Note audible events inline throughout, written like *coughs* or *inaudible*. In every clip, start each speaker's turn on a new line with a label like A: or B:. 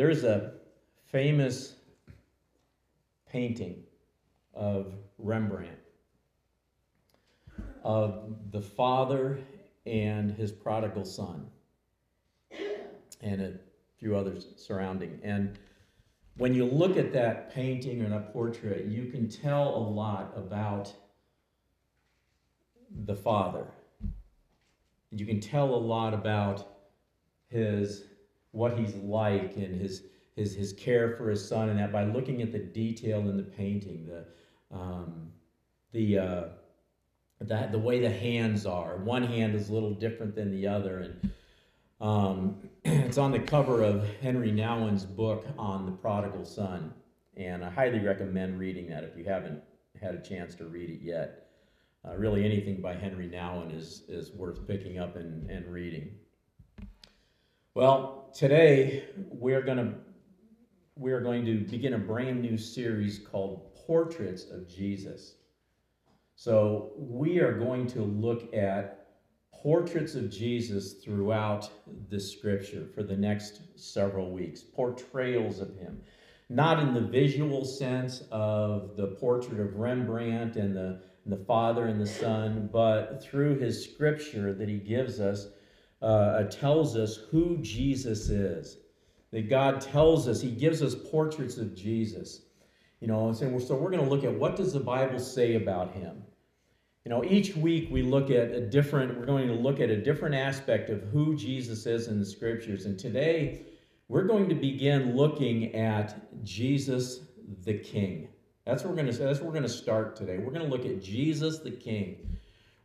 A: There's a famous painting of Rembrandt of the father and his prodigal son, and a few others surrounding. And when you look at that painting or that portrait, you can tell a lot about the father. You can tell a lot about his what he's like and his his his care for his son and that by looking at the detail in the painting, the um, the uh, that the way the hands are. One hand is a little different than the other, and um, *clears throat* it's on the cover of Henry Nouwen's book on the prodigal son, and I highly recommend reading that if you haven't had a chance to read it yet. Uh, really, anything by Henry Nouwen is is worth picking up and, and reading. Well, today we're going to we're going to begin a brand new series called Portraits of Jesus. So, we are going to look at portraits of Jesus throughout the scripture for the next several weeks, portrayals of him. Not in the visual sense of the portrait of Rembrandt and the, and the Father and the Son, but through his scripture that he gives us, uh, tells us who Jesus is. That God tells us, he gives us portraits of Jesus. You know, and so we're going to look at what does the Bible say about him? You know, each week we look at a different, we're going to look at a different aspect of who Jesus is in the scriptures. And today we're going to begin looking at Jesus the King. That's what we're going to say that's what we're going to start today. We're going to look at Jesus the King.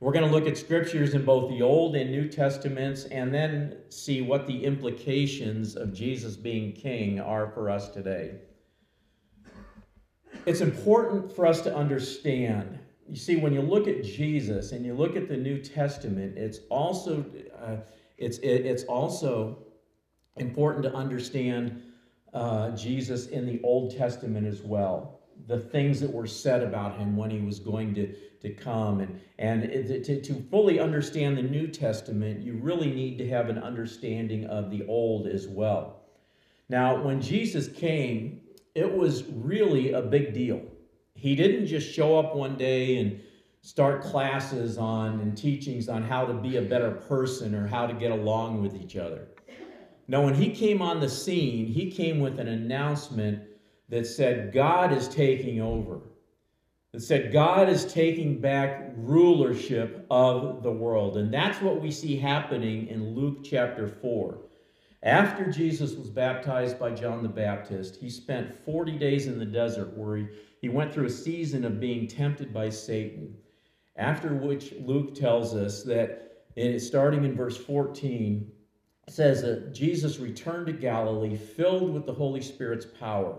A: We're going to look at scriptures in both the Old and New Testaments and then see what the implications of Jesus being king are for us today. It's important for us to understand you see, when you look at Jesus and you look at the New Testament, it's also uh, it's it, it's also important to understand uh, Jesus in the Old Testament as well. The things that were said about him when he was going to, to come. And, and to, to fully understand the New Testament, you really need to have an understanding of the Old as well. Now, when Jesus came, it was really a big deal he didn't just show up one day and start classes on and teachings on how to be a better person or how to get along with each other. No, when he came on the scene, he came with an announcement that said, God is taking over. That said, God is taking back rulership of the world. And that's what we see happening in Luke chapter 4. After Jesus was baptized by John the Baptist, he spent 40 days in the desert where he, he went through a season of being tempted by Satan. After which Luke tells us that, starting in verse 14, says that Jesus returned to Galilee filled with the Holy Spirit's power.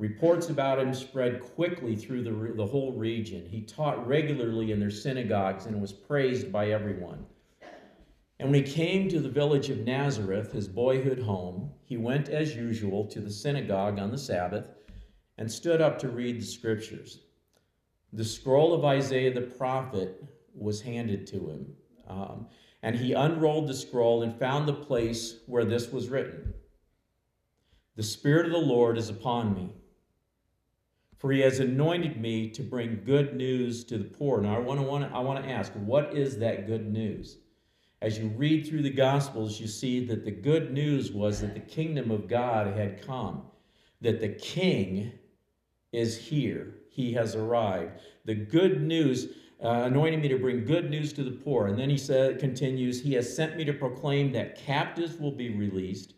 A: Reports about him spread quickly through the, the whole region. He taught regularly in their synagogues and was praised by everyone. And when he came to the village of Nazareth, his boyhood home, he went as usual to the synagogue on the Sabbath and stood up to read the scriptures. The scroll of Isaiah the prophet was handed to him. Um, and he unrolled the scroll and found the place where this was written The Spirit of the Lord is upon me, for he has anointed me to bring good news to the poor. Now, I want to, want I want to ask, what is that good news? as you read through the Gospels, you see that the good news was that the kingdom of God had come, that the king is here. He has arrived. The good news, uh, anointing me to bring good news to the poor. And then he said, continues, He has sent me to proclaim that captives will be released,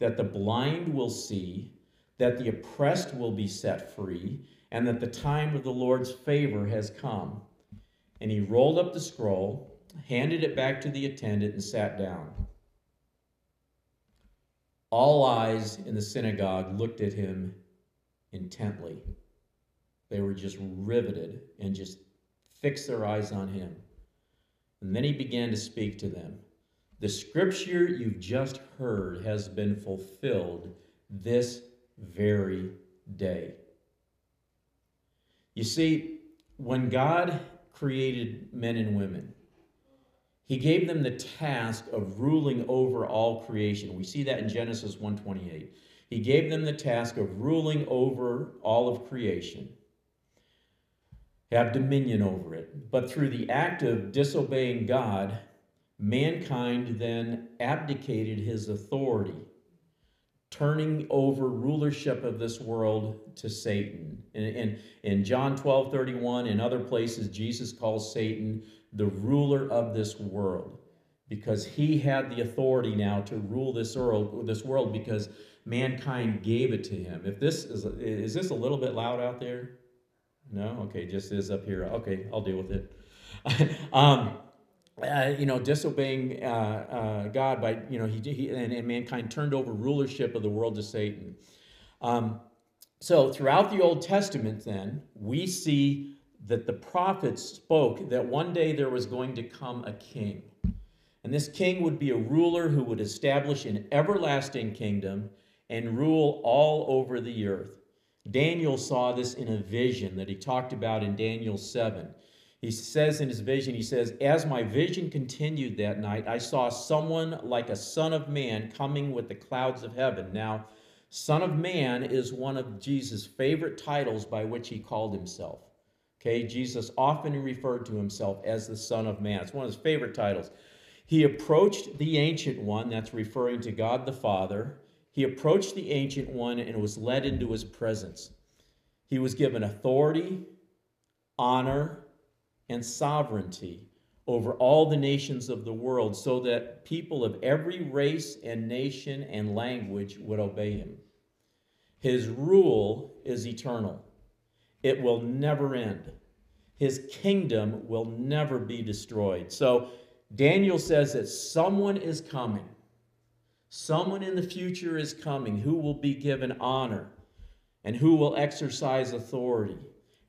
A: that the blind will see, that the oppressed will be set free, and that the time of the Lord's favor has come. And he rolled up the scroll handed it back to the attendant, and sat down. All eyes in the synagogue looked at him intently. They were just riveted and just fixed their eyes on him. And then he began to speak to them. The scripture you've just heard has been fulfilled this very day. You see, when God created men and women, He gave them the task of ruling over all creation. We see that in Genesis 1:28. He gave them the task of ruling over all of creation. Have dominion over it. But through the act of disobeying God, mankind then abdicated his authority, turning over rulership of this world to Satan. In, in, in John 12 31, in other places, Jesus calls Satan the ruler of this world because he had the authority now to rule this world, this world because mankind gave it to him. If this is is this a little bit loud out there? No, okay, just is up here. Okay, I'll deal with it. *laughs* um, uh, you know, disobeying uh, uh, God by you know he, he and, and, mankind turned over rulership of the world to Satan. Um, so throughout the Old Testament, then we see that the prophets spoke that one day there was going to come a king. And this king would be a ruler who would establish an everlasting kingdom and rule all over the earth. Daniel saw this in a vision that he talked about in Daniel 7. He says in his vision, he says, As my vision continued that night, I saw someone like a son of man coming with the clouds of heaven. Now, Son of Man is one of Jesus' favorite titles by which he called himself. Okay, Jesus often referred to himself as the Son of Man. It's one of his favorite titles. He approached the Ancient One, that's referring to God the Father. He approached the Ancient One and was led into his presence. He was given authority, honor, and sovereignty over all the nations of the world so that people of every race and nation and language would obey him. His rule is eternal. It will never end. His kingdom will never be destroyed. So Daniel says that someone is coming. Someone in the future is coming who will be given honor and who will exercise authority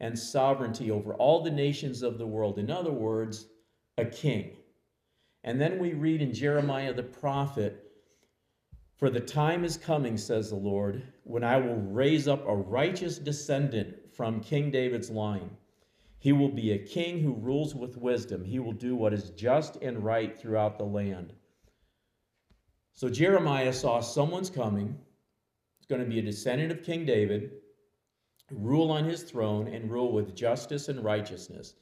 A: and sovereignty over all the nations of the world. In other words, a king. And then we read in Jeremiah the prophet for the time is coming, says the Lord, when I will raise up a righteous descendant from King David's line. He will be a king who rules with wisdom. He will do what is just and right throughout the land. So Jeremiah saw someone's coming. It's going to be a descendant of King David, rule on his throne, and rule with justice and righteousness.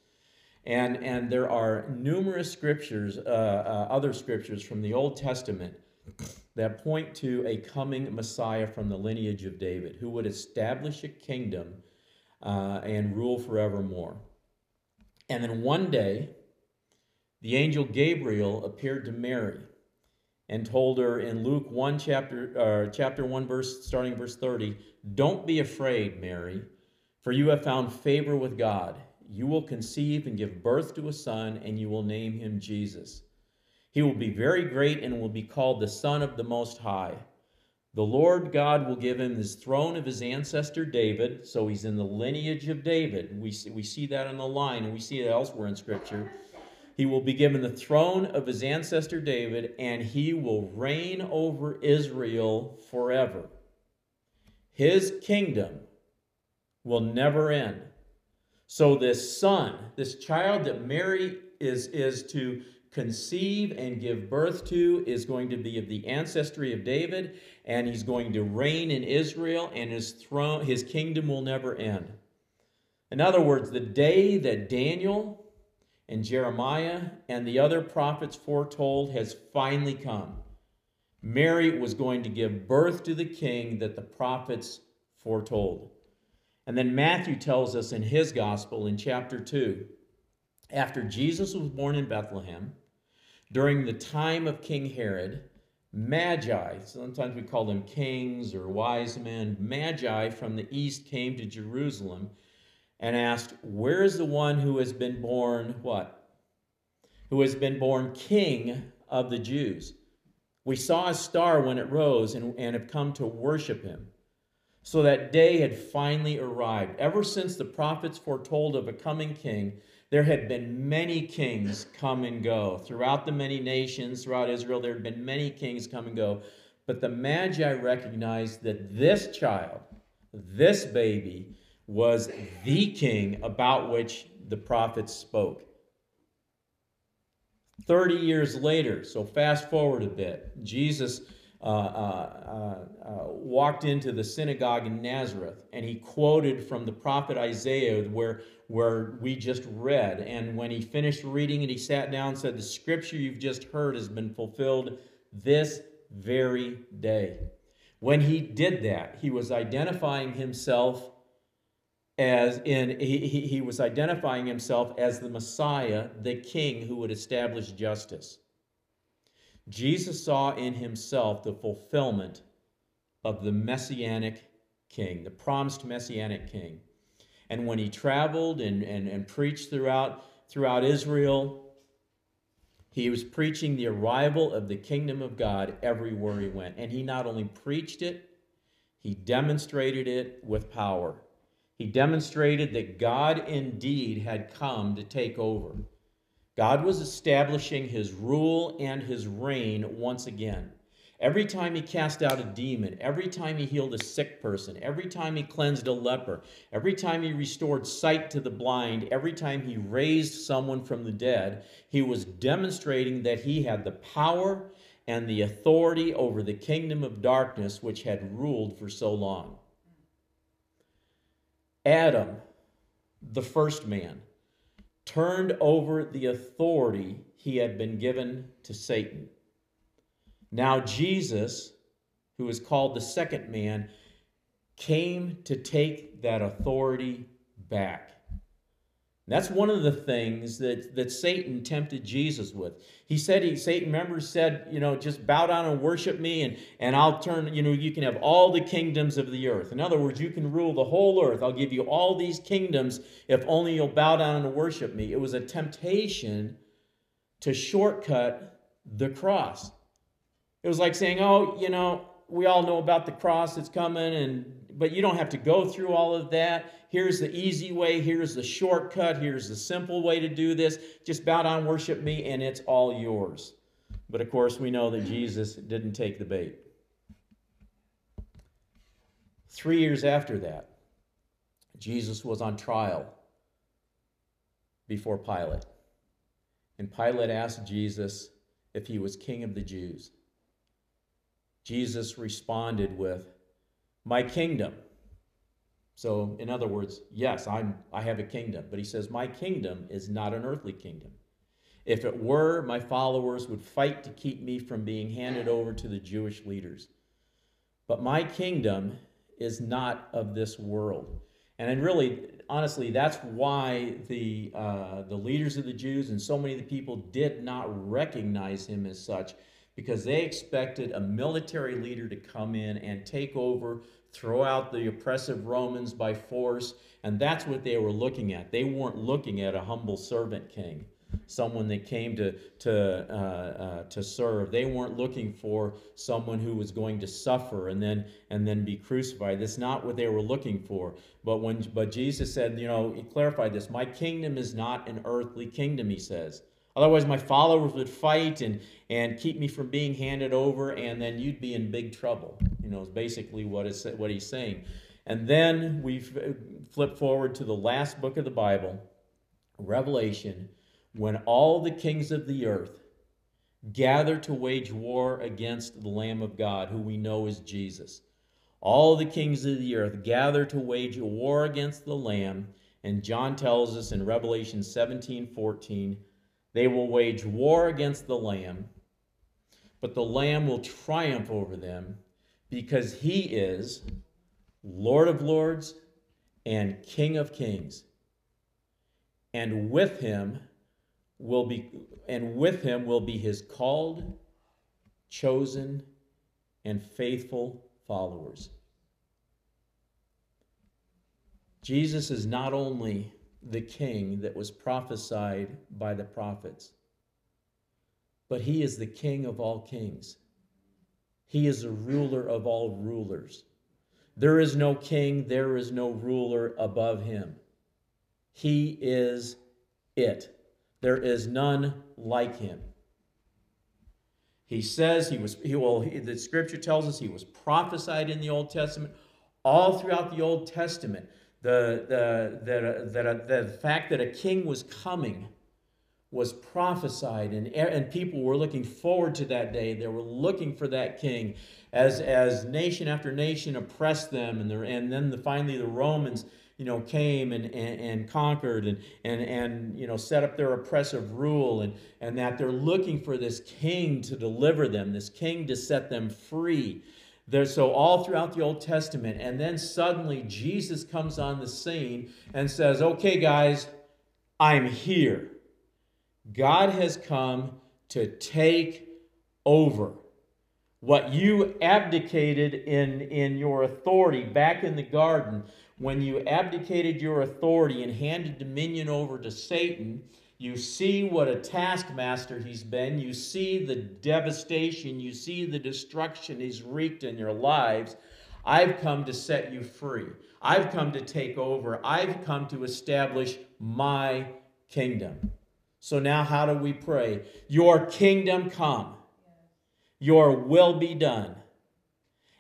A: And, and there are numerous scriptures, uh, uh, other scriptures from the Old Testament that point to a coming Messiah from the lineage of David who would establish a kingdom uh, and rule forevermore. And then one day, the angel Gabriel appeared to Mary and told her in Luke 1 chapter uh, chapter 1 verse starting verse 30, "Don't be afraid, Mary, for you have found favor with God. You will conceive and give birth to a son and you will name him Jesus." He will be very great and will be called the Son of the Most High. The Lord God will give him his throne of his ancestor David, so he's in the lineage of David. We see, we see that on the line, and we see it elsewhere in Scripture. He will be given the throne of his ancestor David, and he will reign over Israel forever. His kingdom will never end. So, this son, this child that Mary is, is to conceive and give birth to is going to be of the ancestry of David, and he's going to reign in Israel, and his throne, his kingdom will never end. In other words, the day that Daniel and Jeremiah and the other prophets foretold has finally come. Mary was going to give birth to the king that the prophets foretold. And then Matthew tells us in his gospel in chapter 2 after Jesus was born in Bethlehem, during the time of King Herod, Magi, sometimes we call them kings or wise men, Magi from the east came to Jerusalem and asked, Where is the one who has been born what? Who has been born king of the Jews? We saw a star when it rose and, and have come to worship him. So that day had finally arrived. Ever since the prophets foretold of a coming king, there had been many kings come and go. Throughout the many nations, throughout Israel, there had been many kings come and go. But the Magi recognized that this child, this baby, was the king about which the prophets spoke. 30 years later, so fast forward a bit, Jesus uh, uh, uh, walked into the synagogue in Nazareth and he quoted from the prophet Isaiah where, where we just read. And when he finished reading it, he sat down and said, The scripture you've just heard has been fulfilled this very day. When he did that, he was identifying himself as in he, he was identifying himself as the Messiah, the king who would establish justice. Jesus saw in himself the fulfillment of the messianic king, the promised messianic king. And when he traveled and, and, and preached throughout, throughout Israel, he was preaching the arrival of the kingdom of God everywhere he went. And he not only preached it, he demonstrated it with power. He demonstrated that God indeed had come to take over. God was establishing his rule and his reign once again. Every time he cast out a demon, every time he healed a sick person, every time he cleansed a leper, every time he restored sight to the blind, every time he raised someone from the dead, he was demonstrating that he had the power and the authority over the kingdom of darkness which had ruled for so long. Adam, the first man, turned over the authority he had been given to Satan. Now, Jesus, who is called the second man, came to take that authority back. That's one of the things that, that Satan tempted Jesus with. He said, he, Satan, remember, said, you know, just bow down and worship me, and, and I'll turn, you know, you can have all the kingdoms of the earth. In other words, you can rule the whole earth. I'll give you all these kingdoms if only you'll bow down and worship me. It was a temptation to shortcut the cross. It was like saying, oh, you know, we all know about the cross that's coming, and but you don't have to go through all of that. Here's the easy way. Here's the shortcut. Here's the simple way to do this. Just bow down, worship me, and it's all yours. But of course, we know that Jesus didn't take the bait. Three years after that, Jesus was on trial before Pilate. And Pilate asked Jesus if he was king of the Jews. Jesus responded with, My kingdom. So, in other words, yes, I'm, I have a kingdom, but he says, My kingdom is not an earthly kingdom. If it were, my followers would fight to keep me from being handed over to the Jewish leaders. But my kingdom is not of this world. And really, honestly, that's why the, uh, the leaders of the Jews and so many of the people did not recognize him as such because they expected a military leader to come in and take over, throw out the oppressive Romans by force, and that's what they were looking at. They weren't looking at a humble servant king, someone that came to to uh, uh, to serve. They weren't looking for someone who was going to suffer and then and then be crucified. That's not what they were looking for. But when but Jesus said, you know, he clarified this. My kingdom is not an earthly kingdom. He says. Otherwise, my followers would fight and, and keep me from being handed over, and then you'd be in big trouble. You know, is basically what, is, what he's saying. And then we flip forward to the last book of the Bible, Revelation, when all the kings of the earth gather to wage war against the Lamb of God, who we know is Jesus. All the kings of the earth gather to wage a war against the Lamb. And John tells us in Revelation 17 14, they will wage war against the Lamb, but the Lamb will triumph over them because he is Lord of lords and King of kings. And with him will be and with him will be his called, chosen, and faithful followers. Jesus is not only the king that was prophesied by the prophets. But he is the king of all kings. He is the ruler of all rulers. There is no king, there is no ruler above him. He is it. There is none like him. He says he was, he will, the scripture tells us he was prophesied in the Old Testament, all throughout the Old Testament the, the, the, the, the fact that a king was coming was prophesied and, er, and people were looking forward to that day. They were looking for that king as as nation after nation oppressed them and, the, and then the, finally the romans you know came and, and, and conquered and, and and you know set up their oppressive rule and and that they're looking for this king to deliver them this king to set them free there, so all throughout the Old Testament, and then suddenly Jesus comes on the scene and says, "Okay, guys, I'm here. God has come to take over. What you abdicated in, in your authority back in the garden, when you abdicated your authority and handed dominion over to Satan, you see what a taskmaster he's been. You see the devastation. You see the destruction he's wreaked in your lives. I've come to set you free. I've come to take over. I've come to establish my kingdom. So now, how do we pray? Your kingdom come, your will be done.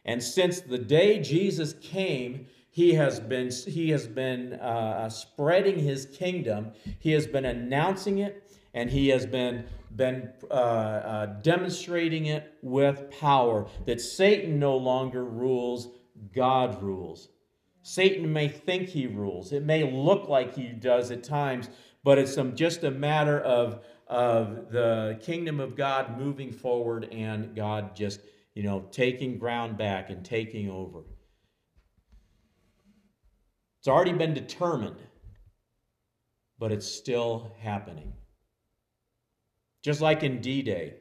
A: And since the day Jesus came, he has been, he has been uh, spreading his kingdom, he has been announcing it, and he has been, been uh, uh, demonstrating it with power that Satan no longer rules, God rules. Satan may think he rules. It may look like he does at times, but it's just a matter of, of the kingdom of God moving forward and God just, you know, taking ground back and taking over. It's already been determined, but it's still happening. Just like in D Day.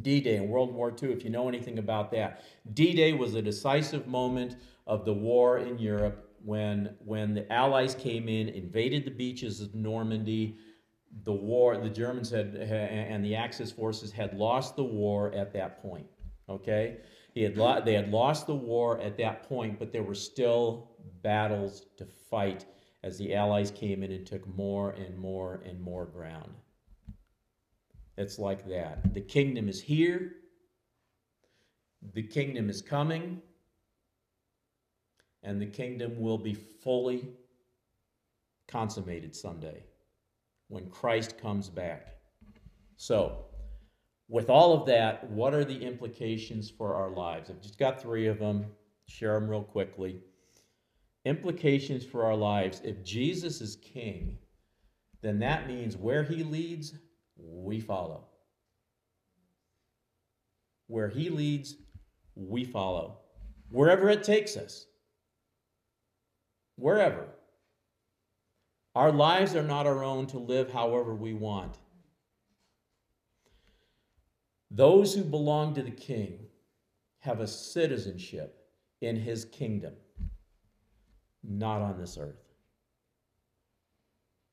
A: D Day in World War II, if you know anything about that. D Day was a decisive moment of the war in Europe when, when the Allies came in, invaded the beaches of Normandy. The war, the Germans had, and the Axis forces had lost the war at that point. Okay? He had lo- they had lost the war at that point, but there were still battles to fight as the Allies came in and took more and more and more ground. It's like that. The kingdom is here, the kingdom is coming, and the kingdom will be fully consummated someday when Christ comes back. So, with all of that, what are the implications for our lives? I've just got three of them. Share them real quickly. Implications for our lives. If Jesus is king, then that means where he leads, we follow. Where he leads, we follow. Wherever it takes us. Wherever. Our lives are not our own to live however we want. Those who belong to the king have a citizenship in his kingdom, not on this earth.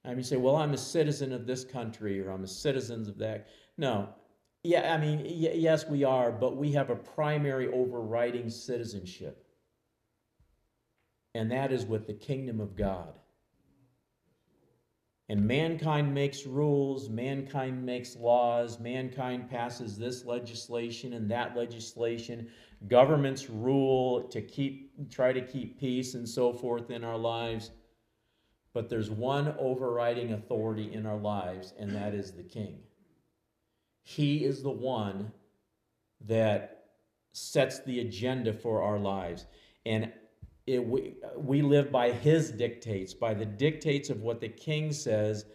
A: I mean, you say, well, I'm a citizen of this country or I'm a citizen of that. No. Yeah, I mean, yes, we are, but we have a primary overriding citizenship, and that is with the kingdom of God. And mankind makes rules, mankind makes laws, mankind passes this legislation and that legislation. Governments rule to keep try to keep peace and so forth in our lives. But there's one overriding authority in our lives, and that is the king. He is the one that sets the agenda for our lives. And it, we, we live by his dictates, by the dictates of what the king says,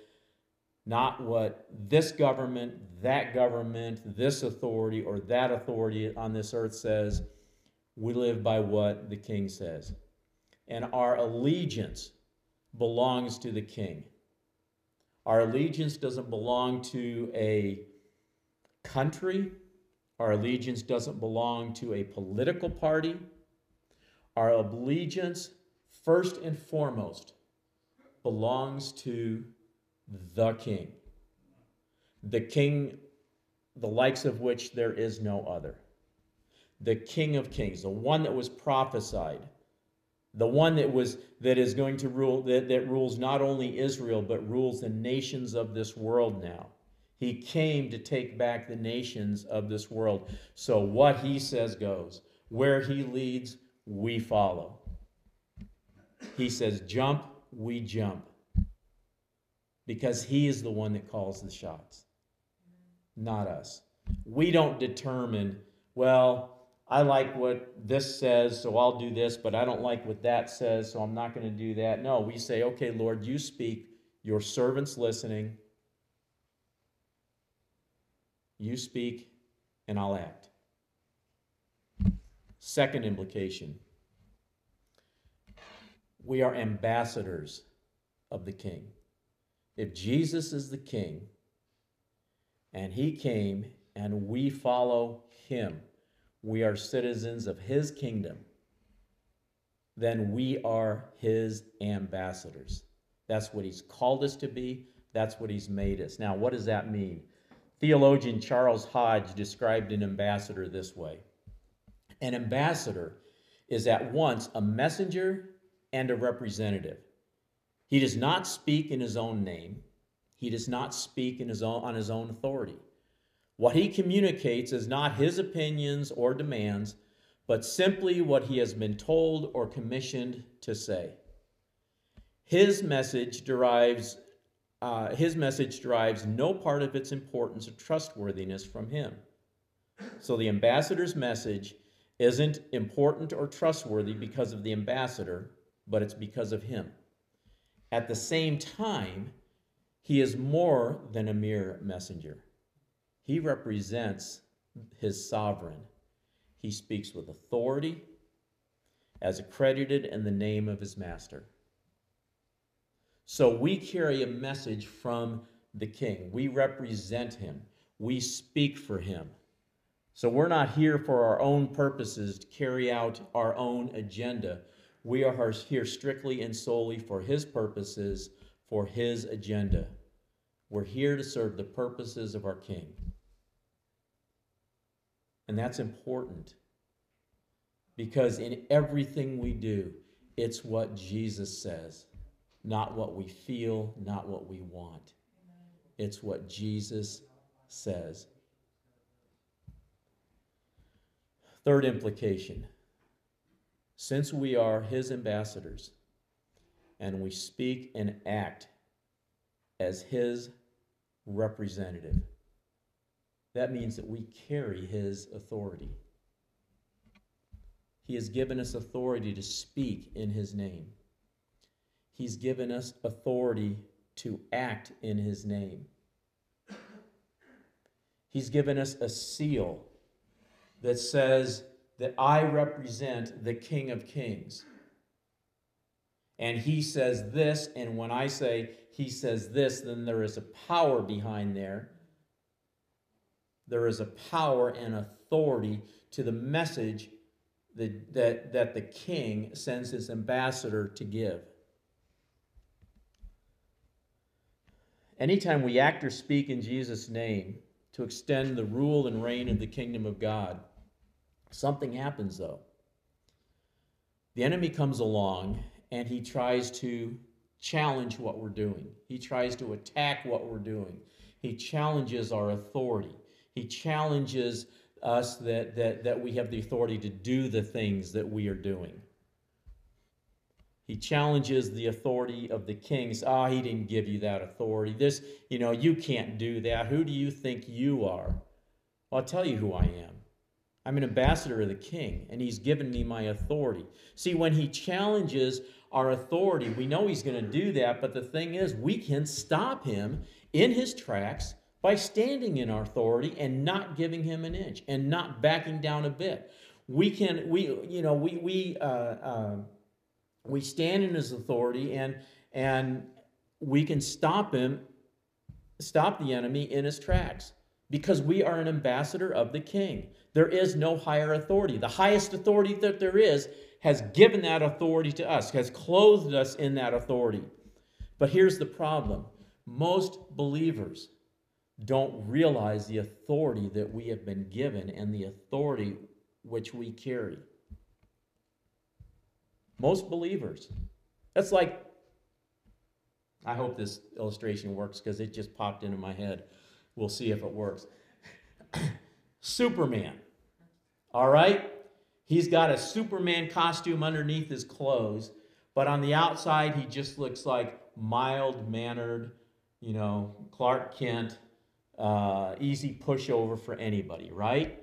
A: not what this government, that government, this authority, or that authority on this earth says. We live by what the king says. And our allegiance belongs to the king. Our allegiance doesn't belong to a country. Our allegiance doesn't belong to a political party. Our allegiance, first and foremost, belongs to the King. The King, the likes of which there is no other. The King of Kings, the one that was prophesied, the one that was that is going to rule that, that rules not only Israel but rules the nations of this world now. He came to take back the nations of this world. So what he says goes. Where he leads, we follow. He says, jump, we jump. Because He is the one that calls the shots, not us. We don't determine, well, I like what this says, so I'll do this, but I don't like what that says, so I'm not going to do that. No, we say, okay, Lord, you speak, your servant's listening. You speak, and I'll act. Second implication we are ambassadors of the King. If Jesus is the King, and he came and we follow him, we are citizens of his kingdom, then we are his ambassadors. That's what he's called us to be, that's what he's made us. Now, what does that mean? Theologian Charles Hodge described an ambassador this way An ambassador is at once a messenger and a representative. He does not speak in his own name, he does not speak his own, on his own authority. What he communicates is not his opinions or demands, but simply what he has been told or commissioned to say. His message derives uh, his message derives no part of its importance or trustworthiness from him. So the ambassador's message isn't important or trustworthy because of the ambassador, but it's because of him. At the same time, he is more than a mere messenger. He represents his sovereign. He speaks with authority as accredited in the name of his master. So we carry a message from the king. We represent him. We speak for him. So we're not here for our own purposes to carry out our own agenda. We are here strictly and solely for his purposes, for his agenda. We're here to serve the purposes of our king. And that's important because in everything we do, it's what Jesus says not what we feel, not what we want. It's what Jesus says. Third implication since we are his ambassadors and we speak and act as his representative, that means that we carry his authority. He has given us authority to speak in his name. He's given us authority to act in His name. He's given us a seal that says that I represent the King of Kings. And He says this, and when I say He says this, then there is a power behind there. There is a power and authority to the message that, that, that the king sends his ambassador to give. Anytime we act or speak in Jesus' name to extend the rule and reign of the kingdom of God, something happens though. The enemy comes along and he tries to challenge what we're doing. He tries to attack what we're doing. He challenges our authority. He challenges us that, that, that we have the authority to do the things that we are doing. He challenges the authority of the kings. Ah, oh, he didn't give you that authority. This, you know, you can't do that. Who do you think you are? Well, I'll tell you who I am. I'm an ambassador of the king, and he's given me my authority. See, when he challenges our authority, we know he's going to do that, but the thing is, we can stop him in his tracks by standing in our authority and not giving him an inch and not backing down a bit. We can, we, you know, we, we, uh, uh, we stand in his authority and and we can stop him stop the enemy in his tracks because we are an ambassador of the king there is no higher authority the highest authority that there is has given that authority to us has clothed us in that authority but here's the problem most believers don't realize the authority that we have been given and the authority which we carry most believers. That's like, I hope this illustration works because it just popped into my head. We'll see if it works. *coughs* Superman. All right? He's got a Superman costume underneath his clothes, but on the outside, he just looks like mild mannered, you know, Clark Kent, uh, easy pushover for anybody, right?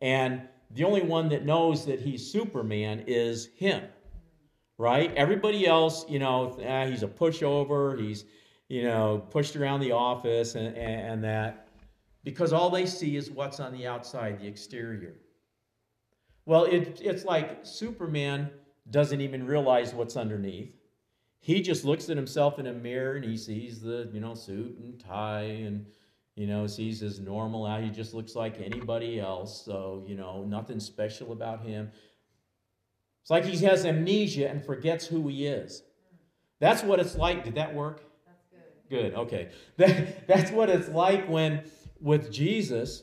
A: And the only one that knows that he's Superman is him, right? Everybody else, you know, ah, he's a pushover. He's, you know, pushed around the office and, and, and that because all they see is what's on the outside, the exterior. Well, it, it's like Superman doesn't even realize what's underneath. He just looks at himself in a mirror and he sees the, you know, suit and tie and, you know, sees his normal out. He just looks like anybody else. So, you know, nothing special about him. It's like he has amnesia and forgets who he is. That's what it's like. Did that work?
B: That's good.
A: Good. Okay. *laughs* That, that's what it's like when with Jesus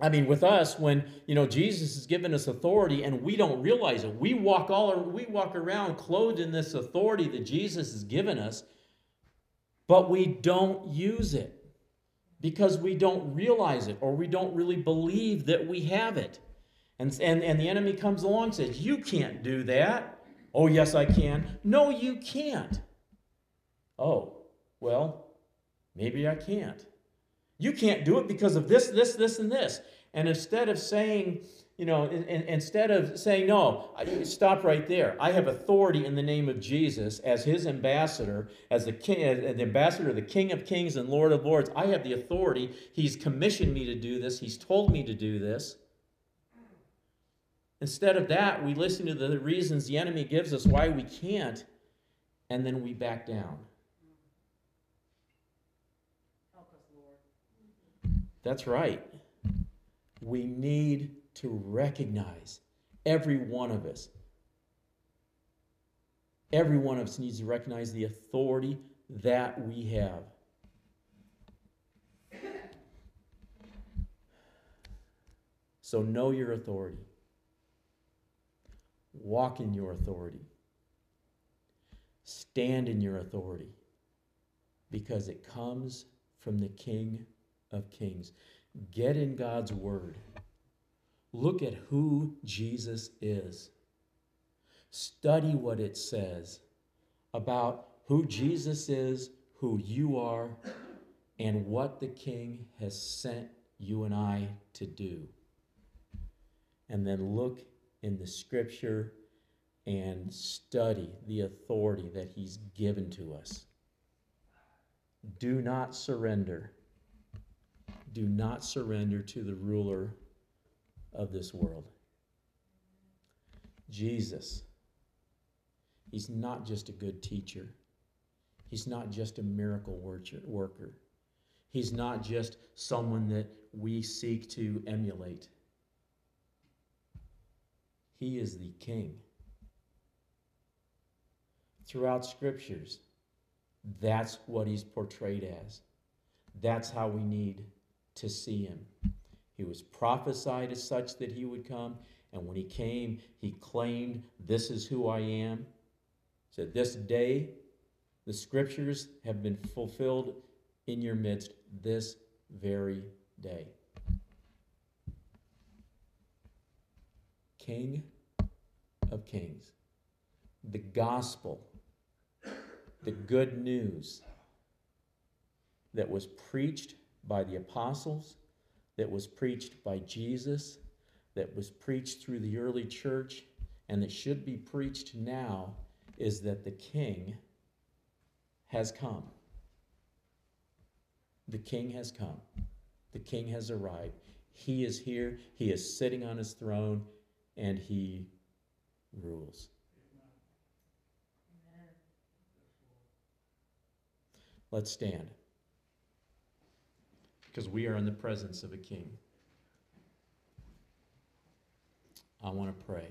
A: I mean, with us, when you know Jesus has given us authority and we don't realize it, we walk all we walk around clothed in this authority that Jesus has given us, but we don't use it because we don't realize it or we don't really believe that we have it. And, and, and the enemy comes along and says, You can't do that. Oh, yes, I can. No, you can't. Oh, well, maybe I can't. You can't do it because of this, this, this, and this. And instead of saying, you know, in, in, instead of saying, no, stop right there. I have authority in the name of Jesus as his ambassador, as the king, as the ambassador, of the King of Kings and Lord of Lords. I have the authority. He's commissioned me to do this. He's told me to do this. Instead of that, we listen to the reasons the enemy gives us why we can't, and then we back down. That's right. We need to recognize every one of us. Every one of us needs to recognize the authority that we have. So know your authority. Walk in your authority. Stand in your authority because it comes from the King of Kings. Get in God's Word. Look at who Jesus is. Study what it says about who Jesus is, who you are, and what the King has sent you and I to do. And then look in the Scripture and study the authority that He's given to us. Do not surrender do not surrender to the ruler of this world. Jesus, he's not just a good teacher, he's not just a miracle worker, he's not just someone that we seek to emulate. He is the King. Throughout scriptures, that's what he's portrayed as. That's how we need to see him. He was prophesied as such that he would come, and when he came, he claimed, This is who I am. Said, This day the scriptures have been fulfilled in your midst this very day. King of kings, the gospel, the good news that was preached by the apostles, that was preached by Jesus, that was preached through the early church, and that should be preached now is that the King has come. The King has come. The King has arrived. He is here. He is sitting on his throne, and he rules. Let's stand because we are in the presence of a king. I want to pray.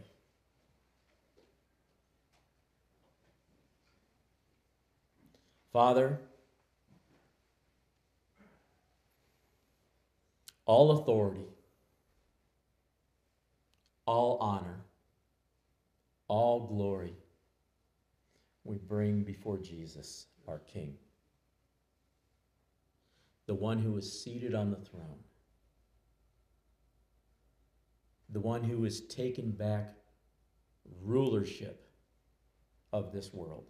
A: Father, all authority, all honor, all glory we bring before Jesus, our King the one who is seated on the throne, the one who has taken back rulership of this world.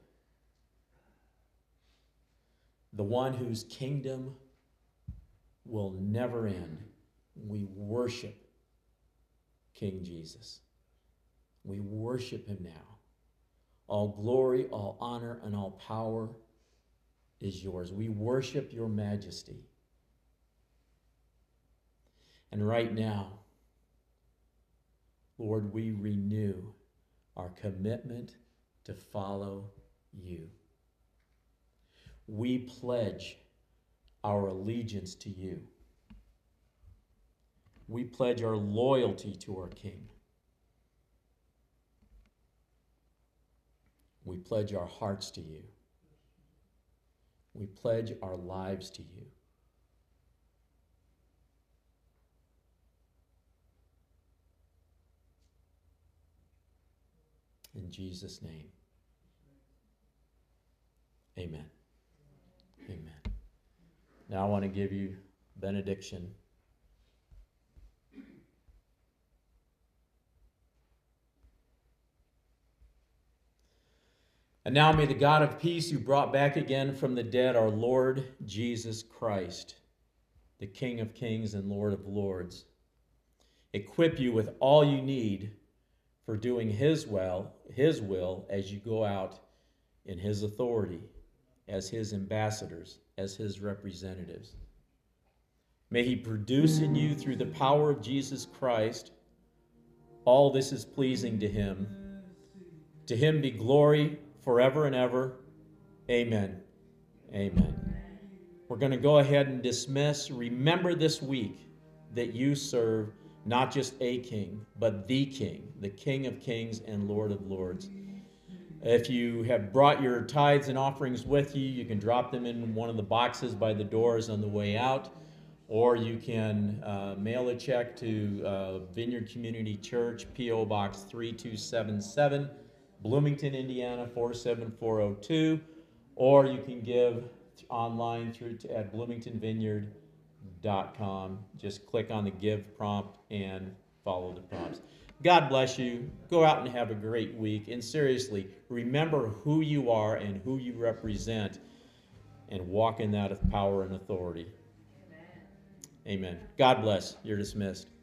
A: the one whose kingdom will never end. We worship King Jesus. We worship him now. All glory, all honor, and all power is yours. We worship your majesty. And right now, Lord, we renew our commitment to follow you. We pledge our allegiance to you. We pledge our loyalty to our King. We pledge our hearts to you. We pledge our lives to you. In Jesus' name. Amen. Amen. Now I want to give you benediction. And now may the God of peace, who brought back again from the dead our Lord Jesus Christ, the King of kings and Lord of lords, equip you with all you need for doing his will, his will as you go out in his authority as his ambassadors, as his representatives. May he produce in you through the power of Jesus Christ all this is pleasing to him. To him be glory forever and ever. Amen. Amen. We're going to go ahead and dismiss. Remember this week that you serve not just a king, but the king, the King of kings and Lord of lords. If you have brought your tithes and offerings with you, you can drop them in one of the boxes by the doors on the way out, or you can uh, mail a check to uh, Vineyard Community Church, P.O. Box 3277, Bloomington, Indiana 47402, or you can give online through to, at bloomingtonvineyard.com. Just click on the give prompt and follow the prompts. God bless you. Go out and have a great week. And seriously, remember who you are and who you represent and walk in that of power and authority. Amen. Amen. God bless. You're dismissed.